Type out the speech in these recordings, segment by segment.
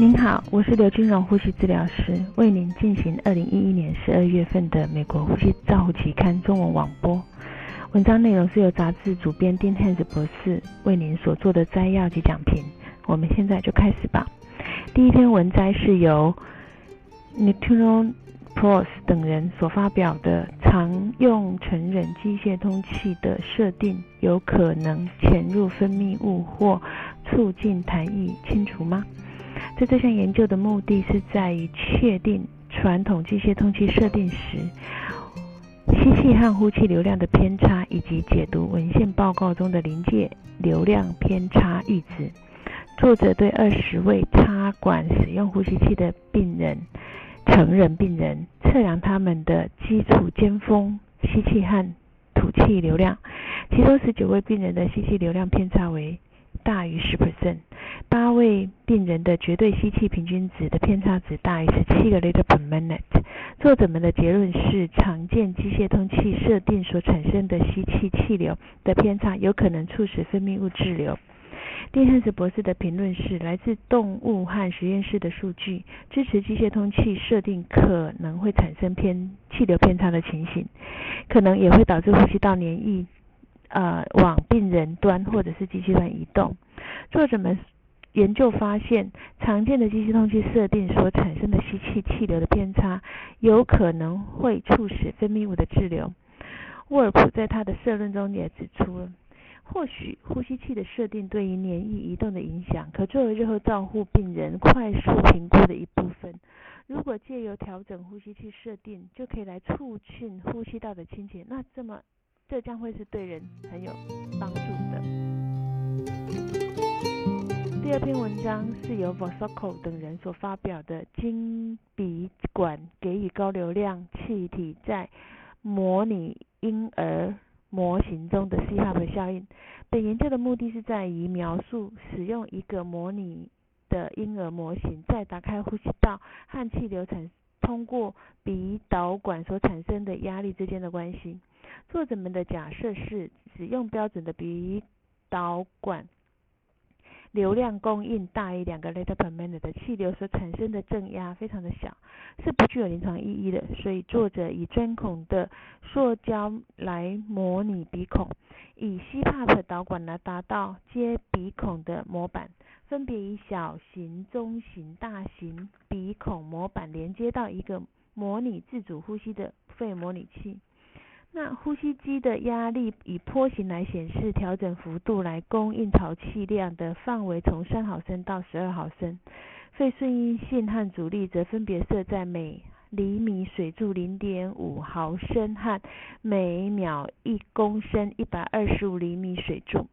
您好，我是刘金荣呼吸治疗师，为您进行二零一一年十二月份的美国呼吸照护期刊中文网播。文章内容是由杂志主编丁汉斯博士为您所做的摘要及讲评。我们现在就开始吧。第一篇文摘是由 n i t u r o Pros 等人所发表的常用成人机械通气的设定有可能潜入分泌物或促进痰液清除吗？这项研究的目的是在于确定传统机械通气设定时吸气和呼气流量的偏差，以及解读文献报告中的临界流量偏差阈值。作者对二十位插管使用呼吸器的病人。成人病人测量他们的基础尖峰吸气和吐气流量，其中十九位病人的吸气流量偏差为大于十 percent，八位病人的绝对吸气平均值的偏差值大于十七个 liter per minute。作者们的结论是，常见机械通气设定所产生的吸气气流的偏差有可能促使分泌物滞留。丁汉斯博士的评论是：来自动物和实验室的数据支持机械通气设定可能会产生偏气流偏差的情形，可能也会导致呼吸道黏液呃往病人端或者是机器端移动。作者们研究发现，常见的机械通气设定所产生的吸气气流的偏差有可能会促使分泌物的滞留。沃尔普在他的社论中也指出了。或许呼吸器的设定对于黏液移动的影响，可作为日后照护病人快速评估的一部分。如果借由调整呼吸器设定，就可以来促进呼吸道的清洁，那这么这将会是对人很有帮助的。第二篇文章是由 Vosoko 等人所发表的，经鼻管给予高流量气体在模拟婴儿。模型中的 C-HAP 效应。本研究的目的是在于描述使用一个模拟的婴儿模型，在打开呼吸道和气流产通过鼻导管所产生的压力之间的关系。作者们的假设是，使用标准的鼻导管。流量供应大于两个 liter per minute 的气流所产生的正压非常的小，是不具有临床意义的。所以作者以钻孔的塑胶来模拟鼻孔，以 CPAP 导管来达到接鼻孔的模板，分别以小型、中型、大型鼻孔模板连接到一个模拟自主呼吸的肺模拟器。那呼吸机的压力以波形来显示，调整幅度来供应潮气量的范围从三毫升到十二毫升。肺顺应性和阻力则分别设在每厘米水柱零点五毫升和每秒一公升一百二十五厘米水柱。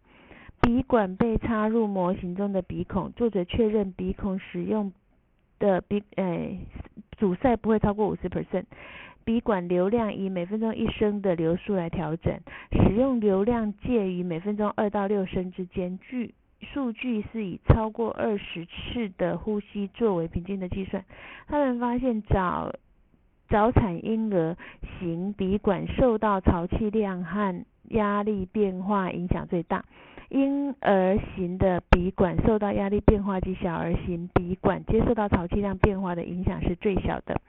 鼻管被插入模型中的鼻孔，作者确认鼻孔使用的鼻诶阻塞不会超过五十 percent。鼻管流量以每分钟一升的流速来调整，使用流量介于每分钟二到六升之间。据数据是以超过二十次的呼吸作为平均的计算。他们发现早早产婴儿型鼻管受到潮气量和压力变化影响最大。婴儿型的鼻管受到压力变化及小儿型鼻管接受到潮气量变化的影响是最小的，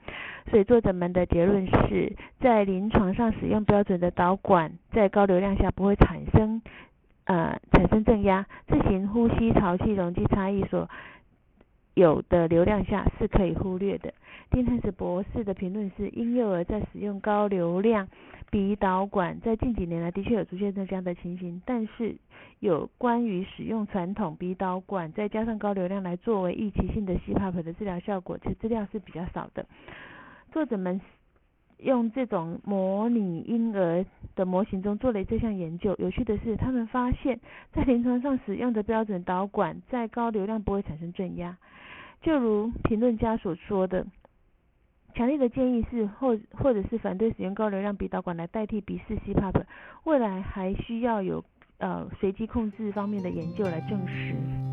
所以作者们的结论是在临床上使用标准的导管，在高流量下不会产生呃产生正压，自行呼吸潮气容积差异所有的流量下是可以忽略的。丁汉斯博士的评论是：婴幼儿在使用高流量鼻导管，在近几年来的确有出现这样的情形，但是有关于使用传统鼻导管再加上高流量来作为预期性的 CPAP 的治疗效果，其实资料是比较少的。作者们用这种模拟婴儿的模型中做了这项研究，有趣的是，他们发现，在临床上使用的标准导管在高流量不会产生正压，就如评论家所说的。强烈的建议是，或或者是反对使用高流量鼻导管来代替鼻式 CPAP，未来还需要有呃随机控制方面的研究来证实。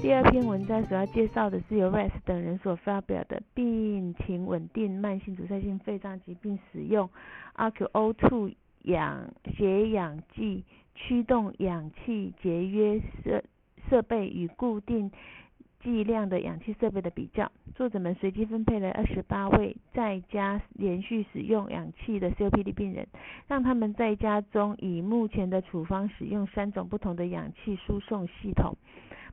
第二篇文章主要介绍的是由 West 等人所发表的病情稳定慢性阻塞性肺脏疾病使用 RQO2 氧血氧剂驱动氧气节约设设备与固定剂量的氧气设备的比较。作者们随机分配了二十八位在家连续使用氧气的 COPD 病人，让他们在家中以目前的处方使用三种不同的氧气输送系统。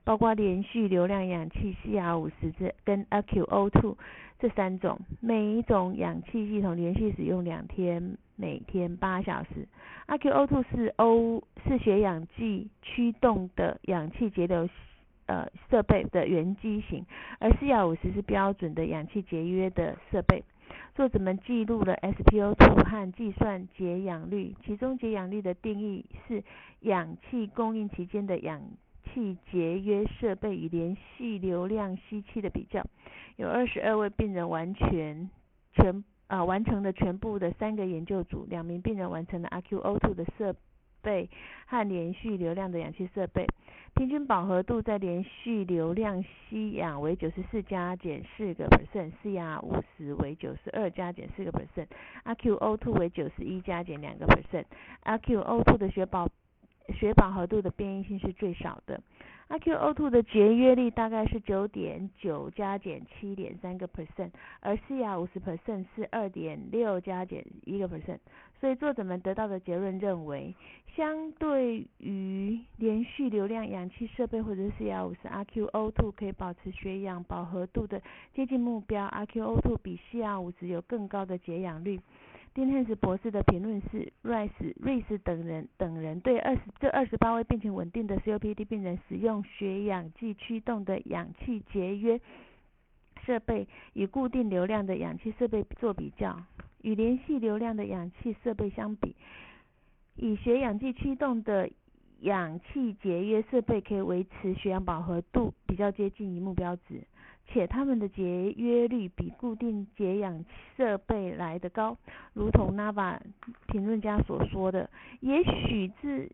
包括连续流量氧气 CR 五十这跟 AQO2 这三种，每一种氧气系统连续使用两天，每天八小时。AQO2 是 O 是血氧计驱动的氧气节流呃设备的原机型，而 CR 五十是标准的氧气节约的设备。作者们记录了 SPO2 和计算节氧率，其中节氧率的定义是氧气供应期间的氧。气节约设备与连续流量吸气的比较，有二十二位病人完全全啊完成了全部的三个研究组，两名病人完成了 RQO2 的设备和连续流量的氧气设备，平均饱和度在连续流量吸氧为九十四加减四个 percent，CR 五十为九十二加减四个 percent，RQO2 为九十一加减两个 percent，RQO2 的血保。血饱和度的变异性是最少的，AQO2 的节约率大概是九点九加减七点三个 percent，而 CR 五十 percent 是二点六加减一个 percent，所以作者们得到的结论认为，相对于连续流量氧气设备或者是 CR 五十，AQO2 可以保持血氧饱和度的接近目标，AQO2 比 CR 五十有更高的解氧率。丁汉斯博士的评论是：瑞斯、瑞斯等人等人对二十这二十八位病情稳定的 COPD 病人使用血氧计驱动的氧气节约设备与固定流量的氧气设备做比较，与连续流量的氧气设备相比，以血氧计驱动的氧气节约设备可以维持血氧饱和度比较接近于目标值。且它们的节约率比固定节氧设备来得高，如同 Nava 评论家所说的，也许这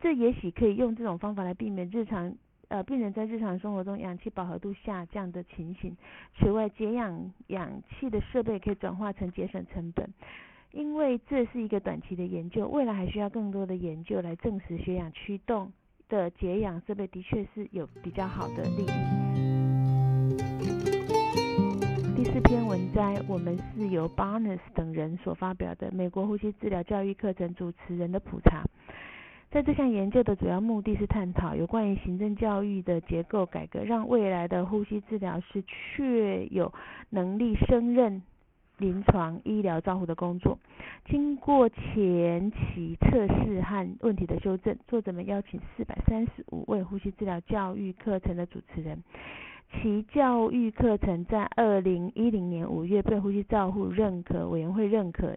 这也许可以用这种方法来避免日常呃病人在日常生活中氧气饱和度下降的情形。此外，节氧氧气的设备可以转化成节省成本，因为这是一个短期的研究，未来还需要更多的研究来证实血氧驱动的节氧设备的确是有比较好的利益。第四篇文摘，我们是由 Barnes 等人所发表的美国呼吸治疗教育课程主持人的普查。在这项研究的主要目的是探讨有关于行政教育的结构改革，让未来的呼吸治疗师确有能力胜任临床医疗照护的工作。经过前期测试和问题的修正，作者们邀请四百三十五位呼吸治疗教育课程的主持人。其教育课程在二零一零年五月被呼吸照护认可委员会认可，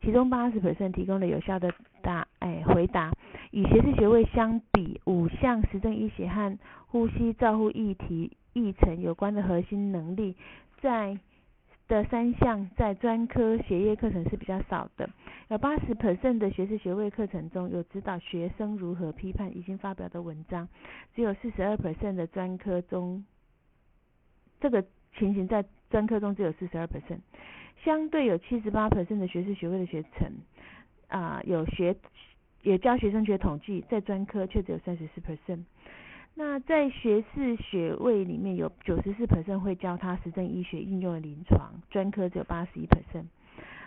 其中八十 percent 提供了有效的答哎回答。与学士学位相比，五项实证医学和呼吸照护议题议程有关的核心能力，在的三项在专科学业课程是比较少的。有八十 percent 的学士学位课程中有指导学生如何批判已经发表的文章，只有四十二 percent 的专科中。这个情形在专科中只有四十二 percent，相对有七十八 percent 的学士学位的学程，啊，有学也教学生学统计，在专科却只有三十四 percent。那在学士学位里面有九十四 percent 会教他实证医学应用的临床，专科只有八十一 percent。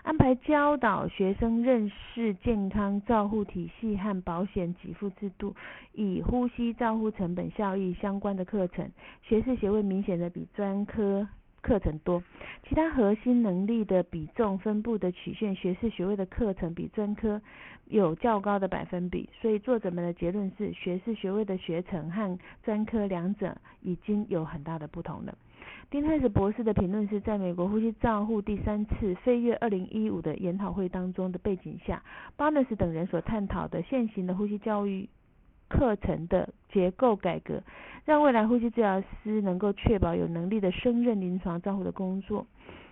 安排教导学生认识健康照护体系和保险给付制度，以呼吸照护成本效益相关的课程，学士学位明显的比专科课程多。其他核心能力的比重分布的曲线，学士学位的课程比专科有较高的百分比。所以作者们的结论是，学士学位的学程和专科两者已经有很大的不同了。丁泰斯博士的评论是在美国呼吸账户第三次飞跃二零一五的研讨会当中的背景下，巴纳斯等人所探讨的现行的呼吸教育课程的结构改革，让未来呼吸治疗师能够确保有能力的升任临床账户的工作。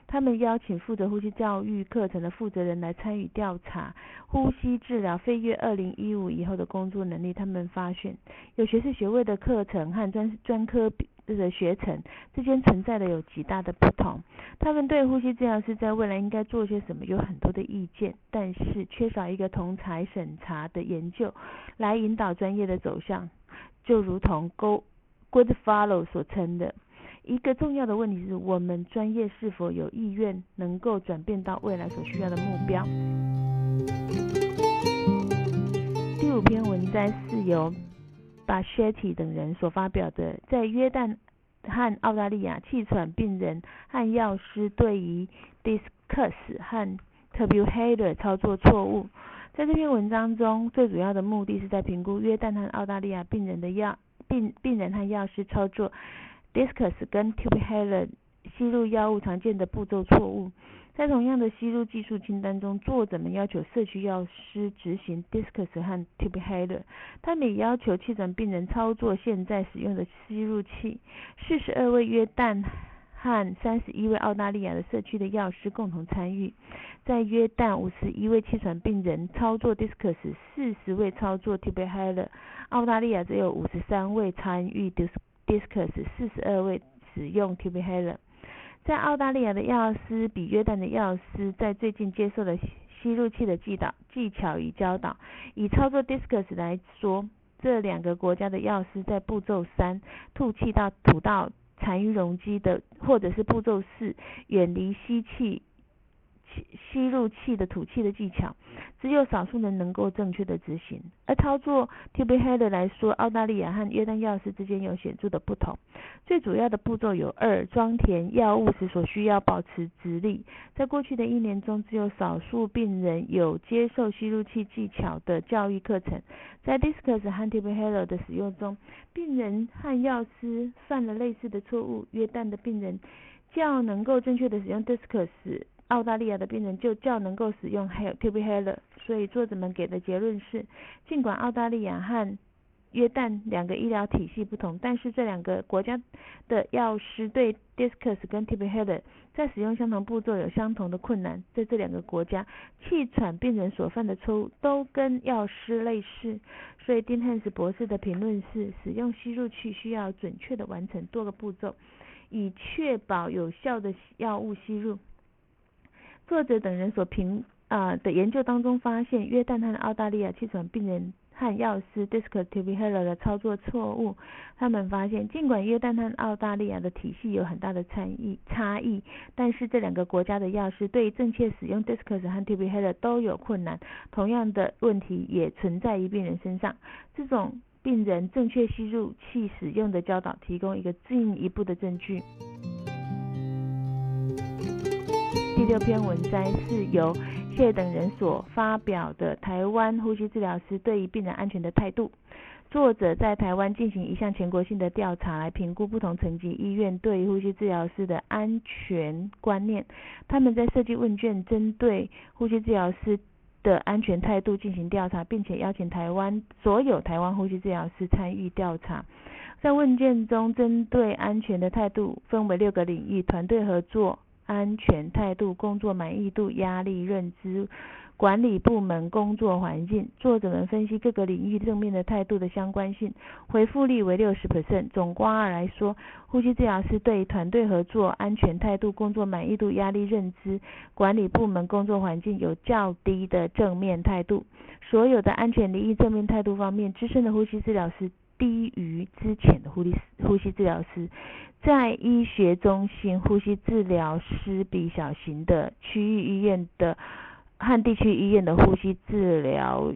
他们邀请负责呼吸教育课程的负责人来参与调查呼吸治疗飞跃二零一五以后的工作能力。他们发现有学士学位的课程和专专科比。的学程之间存在的有极大的不同，他们对呼吸治疗师在未来应该做些什么有很多的意见，但是缺少一个同才审查的研究来引导专业的走向。就如同 Go Good Follow 所称的，一个重要的问题是我们专业是否有意愿能够转变到未来所需要的目标。第五篇文摘是由 Bashetti 等人所发表的，在约旦和澳大利亚气喘病人和药师对于 Discuss 和 Tubular 操作错误。在这篇文章中，最主要的目的是在评估约旦和澳大利亚病人的药病病人和药师操作 Discuss 跟 Tubular 吸入药物常见的步骤错误。在同样的吸入技术清单中，作者们要求社区药师执行 Discuss 和 Tubular，他们也要求气喘病人操作现在使用的吸入器。四十二位约旦和三十一位澳大利亚的社区的药师共同参与。在约旦，五十一位气喘病人操作 Discuss，四十位操作 Tubular。澳大利亚只有五十三位参与 Discuss，四十二位使用 Tubular。在澳大利亚的药师比约旦的药师在最近接受了吸入器的技导技巧与教导。以操作 Discuss 来说，这两个国家的药师在步骤三吐气到吐到残余容积的，或者是步骤四远离吸气。吸入气的吐气的技巧，只有少数人能够正确的执行。而操作 t b h e a d 来说，澳大利亚和约旦药师之间有显著的不同。最主要的步骤有二：装填药物时所需要保持直立。在过去的一年中，只有少数病人有接受吸入器技巧的教育课程。在 Discus 和 t b h e a d 的使用中，病人和药师犯了类似的错误。约旦的病人较能够正确的使用 Discus，。澳大利亚的病人就较能够使用 Hel Tubular，所以作者们给的结论是，尽管澳大利亚和约旦两个医疗体系不同，但是这两个国家的药师对 Discus 跟 Tubular 在使用相同步骤有相同的困难。在这两个国家，气喘病人所犯的错误都跟药师类似，所以丁汉斯博士的评论是，使用吸入器需要准确的完成多个步骤，以确保有效的药物吸入。作者等人所评啊的研究当中发现，约旦和澳大利亚气喘病人和药师 discus Tubular 的操作错误。他们发现，尽管约旦和澳大利亚的体系有很大的差异差异，但是这两个国家的药师对正确使用 discus 和 Tubular 都有困难。同样的问题也存在于病人身上。这种病人正确吸入器使用的教导，提供一个进一步的证据。第六篇文摘是由谢等人所发表的台湾呼吸治疗师对于病人安全的态度。作者在台湾进行一项全国性的调查，来评估不同层级医院对呼吸治疗师的安全观念。他们在设计问卷，针对呼吸治疗师的安全态度进行调查，并且邀请台湾所有台湾呼吸治疗师参与调查。在问卷中，针对安全的态度分为六个领域：团队合作。安全态度、工作满意度、压力认知、管理部门工作环境。作者们分析各个领域正面的态度的相关性，回复率为六十 percent。总括来说，呼吸治疗师对团队合作、安全态度、工作满意度、压力认知、管理部门工作环境有较低的正面态度。所有的安全领域正面态度方面，资深的呼吸治疗师低于之前的呼吸呼吸治疗师。在医学中心，呼吸治疗师比小型的区域医院的和地区医院的呼吸治疗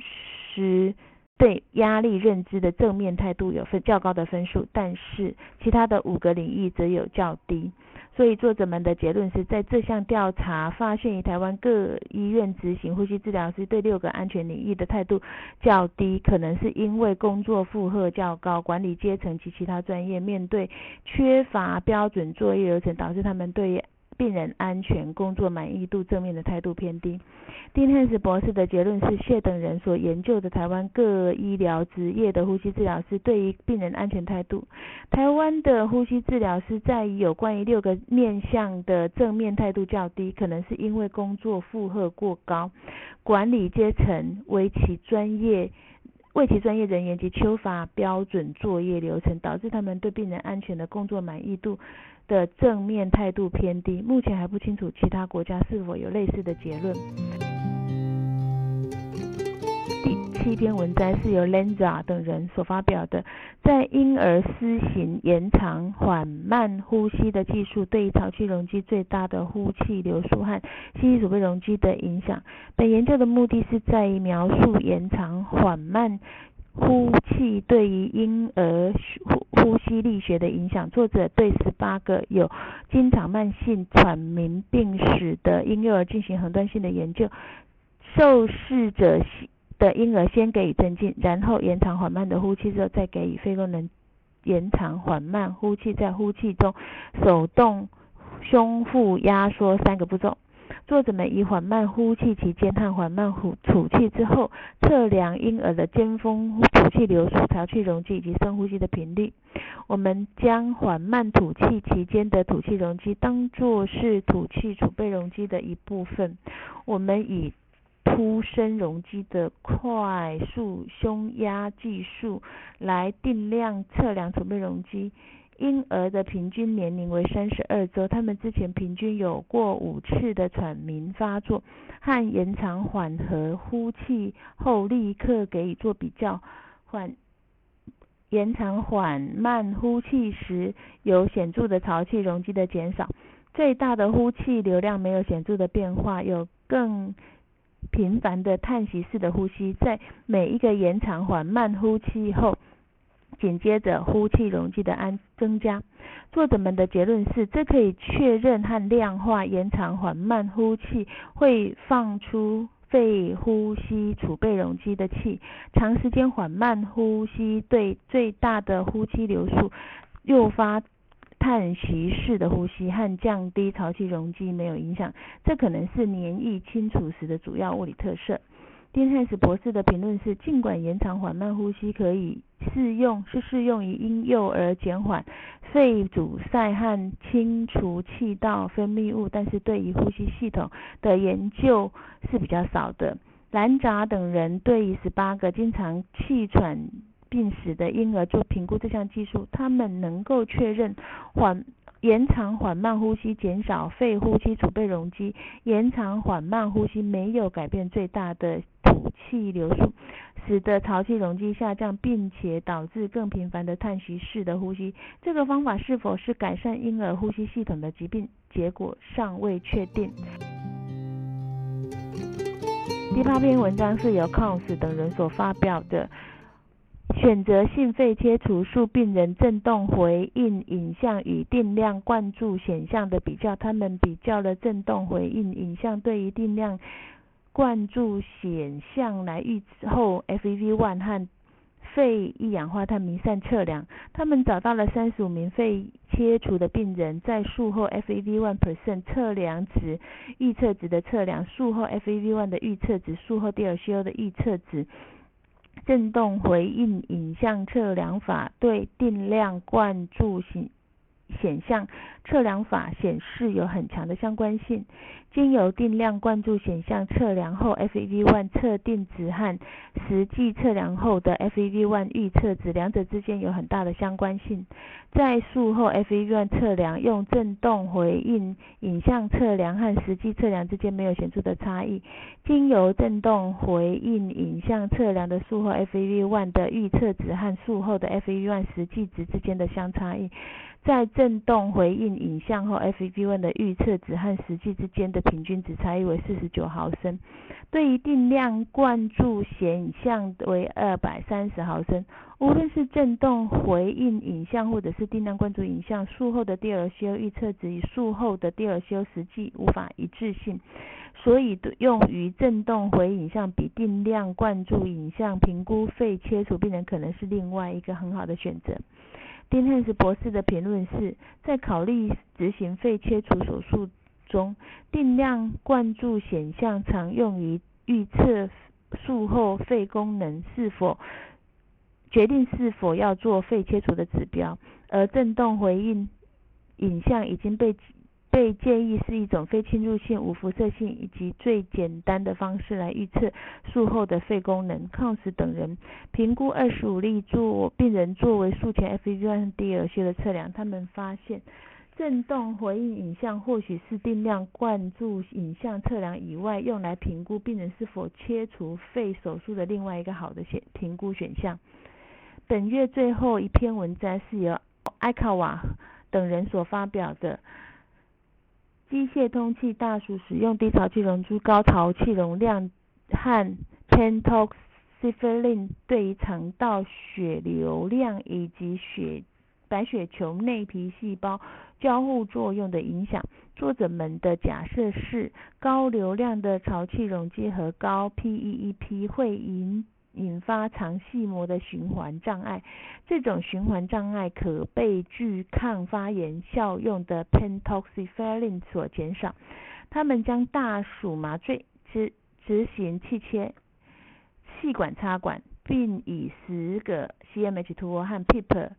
师对压力认知的正面态度有分较高的分数，但是其他的五个领域则有较低。所以作者们的结论是在这项调查发现，以台湾各医院执行呼吸治疗师对六个安全领域的态度较低，可能是因为工作负荷较高，管理阶层及其他专业面对缺乏标准作业流程，导致他们对病人安全工作满意度正面的态度偏低。丁汉斯博士的结论是，谢等人所研究的台湾各医疗职业的呼吸治疗师对于病人安全态度，台湾的呼吸治疗师在有关于六个面向的正面态度较低，可能是因为工作负荷过高，管理阶层为其专业。为其专业人员及缺乏标准作业流程，导致他们对病人安全的工作满意度的正面态度偏低。目前还不清楚其他国家是否有类似的结论。这篇文章是由 Lenza 等人所发表的，在婴儿施行延长缓慢呼吸的技术对于潮气容积最大的呼气流速和吸气储备容积的影响。本研究的目的是在于描述延长缓慢呼气对于婴儿呼呼吸力学的影响。作者对十八个有经常慢性喘鸣病史的婴幼儿进行横断性的研究。受试者的婴儿先给予镇静，然后延长缓慢的呼气之后，再给予肺功能延长缓慢呼气，在呼气中手动胸腹压缩三个步骤。作者们以缓慢呼气期间和缓慢呼吐气之后，测量婴儿的尖峰吐气流速、潮气容积以及深呼吸的频率。我们将缓慢吐气期间的吐气容积当作是吐气储备容积的一部分。我们以突深容积的快速胸压计数来定量测量储备容积。婴儿的平均年龄为三十二周，他们之前平均有过五次的喘鸣发作，和延长缓和呼气后立刻给予做比较，缓延长缓慢呼气时有显著的潮气容积的减少，最大的呼气流量没有显著的变化，有更。频繁的叹息式的呼吸，在每一个延长缓慢呼气后，紧接着呼气容积的安增加。作者们的结论是，这可以确认和量化延长缓慢呼气会放出肺呼吸储备容积的气。长时间缓慢呼吸对最大的呼气流速诱发。叹息式的呼吸和降低潮气容积没有影响，这可能是黏液清除时的主要物理特色。丁汉斯博士的评论是：尽管延长缓慢呼吸可以适用，是适用于婴幼儿减缓肺阻塞和清除气道分泌物，但是对于呼吸系统的研究是比较少的。兰扎等人对于十八个经常气喘。病史的婴儿做评估这项技术，他们能够确认缓延长缓慢呼吸，减少肺呼吸储备容积。延长缓慢呼吸没有改变最大的吐气流速，使得潮气容积下降，并且导致更频繁的叹息式的呼吸。这个方法是否是改善婴儿呼吸系统的疾病，结果尚未确定。第八篇文章是由 Cons 等人所发表的。选择性肺切除术病人振动回应影像与定量灌注显像的比较，他们比较了振动回应影像对于定量灌注显像来预后 FEV1 和肺一氧化碳弥散测量。他们找到了三十五名肺切除的病人，在术后 FEV1 百分测量值预测值的测量，术后 FEV1 的预测值，术后 DLCO 的预测值。振动回应影像测量法对定量灌注型显像测量法显示有很强的相关性。经由定量灌注显像测量后，FEV1 测定值和实际测量后的 FEV1 预测值两者之间有很大的相关性。在术后 FEV1 测量用振动回应影像测量和实际测量之间没有显著的差异。经由振动回应影像测量的术后 FEV1 的预测值和术后的 FEV1 实际值之间的相差异。在振动回应影像后，FEV1 的预测值和实际之间的平均值差异为四十九毫升。对于定量灌注显像为二百三十毫升。无论是振动回应影像或者是定量灌注影像，术后的 DLCO 预测值与术后的 DLCO 实际无法一致性，所以用于振动回影像比定量灌注影像评估肺切除病人可能是另外一个很好的选择。丁汉斯博士的评论是在考虑执行肺切除手术中，定量灌注显像常用于预测术后肺功能是否决定是否要做肺切除的指标，而振动回应影像已经被。被建议是一种非侵入性、无辐射性以及最简单的方式来预测术后的肺功能。康斯等人评估二十五例做病人作为术前 FEV1 和 DLCO 的测量，他们发现振动回应影像或许是定量灌注影像测量以外，用来评估病人是否切除肺手术的另外一个好的选评估选项。本月最后一篇文章是由艾卡瓦等人所发表的。机械通气大鼠使用低潮气溶珠、高潮气容量和 pentoxifylline 对于肠道血流量以及血白血球内皮细胞交互作用的影响。作者们的假设是，高流量的潮气溶剂和高 PEEP 会引引发肠系膜的循环障碍，这种循环障碍可被具抗发炎效用的 pentoxifylline 所减少。他们将大鼠麻醉执执行气切、气管插管，并以十个 cmH2O 和 PEEP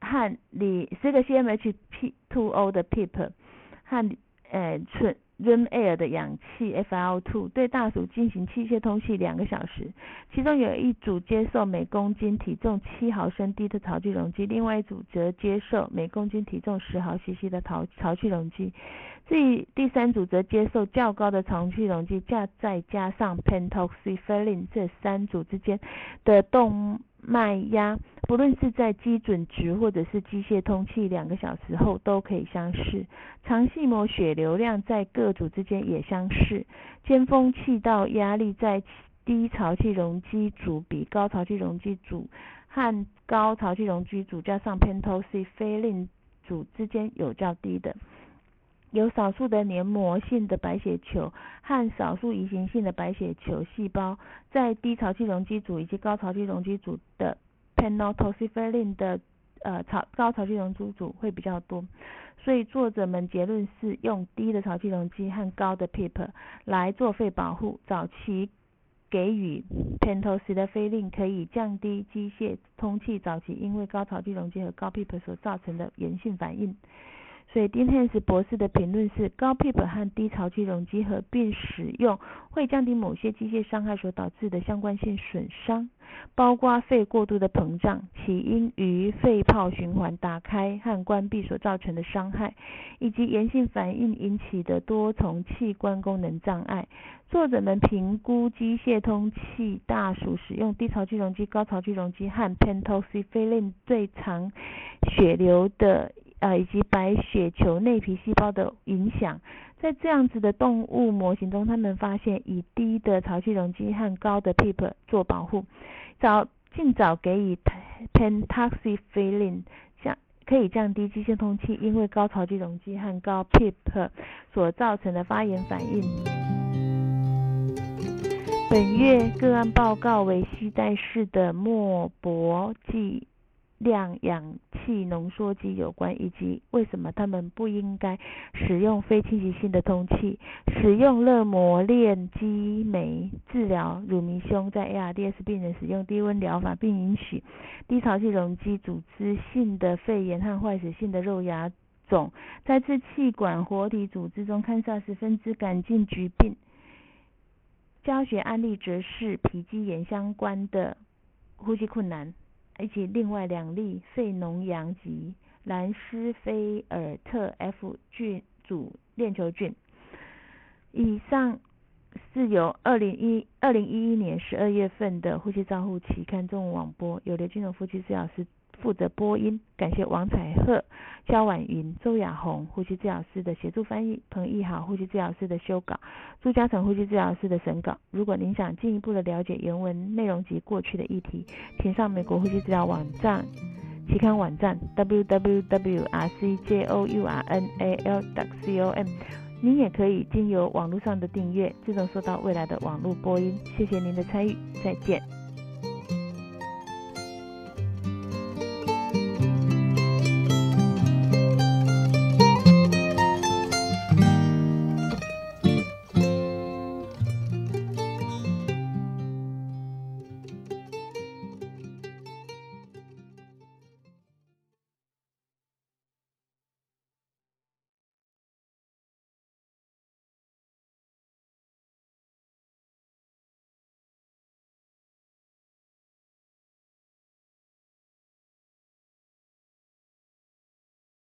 和里十个 cmh p2o 的 PEEP 和呃纯 room air 的氧气 FiO2 对大鼠进行气械通气两个小时，其中有一组接受每公斤体重七毫升低的潮气容积，另外一组则接受每公斤体重十毫 cc 的潮潮气容积。至于第三组则接受较高的潮气容积，加再加上 pentoxifylline，这三组之间的动脉压，不论是在基准值或者是机械通气两个小时后都可以相似。肠系膜血流量在各组之间也相似。尖峰气道压力在低潮气溶机组比高潮气溶机组和高潮气溶机组加上 pentoxifyllin 组之间有较低的。有少数的黏膜性的白血球和少数移行性的白血球细胞在低潮气溶机组以及高潮气溶机组的 pentoxifylline 的呃潮高潮气溶机组会比较多，所以作者们结论是用低的潮气溶剂和高的 PEEP 来做肺保护。早期给予 pentoxifylline 可以降低机械通气早期因为高潮气溶剂和高 PEEP 所造成的炎性反应。所以丁汉斯博士的评论是：高 PEEP 和低潮气溶剂合并使用会降低某些机械伤害所导致的相关性损伤，包括肺过度的膨胀，起因于肺泡循环打开和关闭所造成的伤害，以及炎性反应引起的多重器官功能障碍。作者们评估机械通气大鼠使用低潮气溶剂、高潮气溶剂和 pentoxifylline 对肠血流的。呃，以及白血球内皮细胞的影响，在这样子的动物模型中，他们发现以低的潮气容积和高的 PEEP 做保护，早尽早给予 pentoxifylline，降可以降低机械通气因为高潮气容积和高 PEEP 所造成的发炎反应。本月个案报告为吸带式的莫博剂。量氧气浓缩机有关，以及为什么他们不应该使用非侵袭性的通气，使用热膜链激酶治疗乳糜胸，在 ARDS 病人使用低温疗法，并允许低潮气溶剂组织性的肺炎和坏死性的肉芽肿，在支气管活体组织中看上十分之感进局病。教学案例则是皮肌炎相关的呼吸困难。以及另外两例肺脓疡及兰斯菲尔特 F 菌组链球菌。以上是由二零一二零一一年十二月份的呼吸照护期刊中文网播，有刘金荣呼吸治疗师。负责播音，感谢王彩鹤、肖婉云、周雅红呼吸治疗师的协助翻译，彭义豪呼吸治疗师的修稿，朱嘉诚呼吸治疗师的审稿。如果您想进一步的了解原文内容及过去的议题，请上美国呼吸治疗网站期刊网站 www.rcjournal.com。您也可以经由网络上的订阅，自动收到未来的网络播音。谢谢您的参与，再见。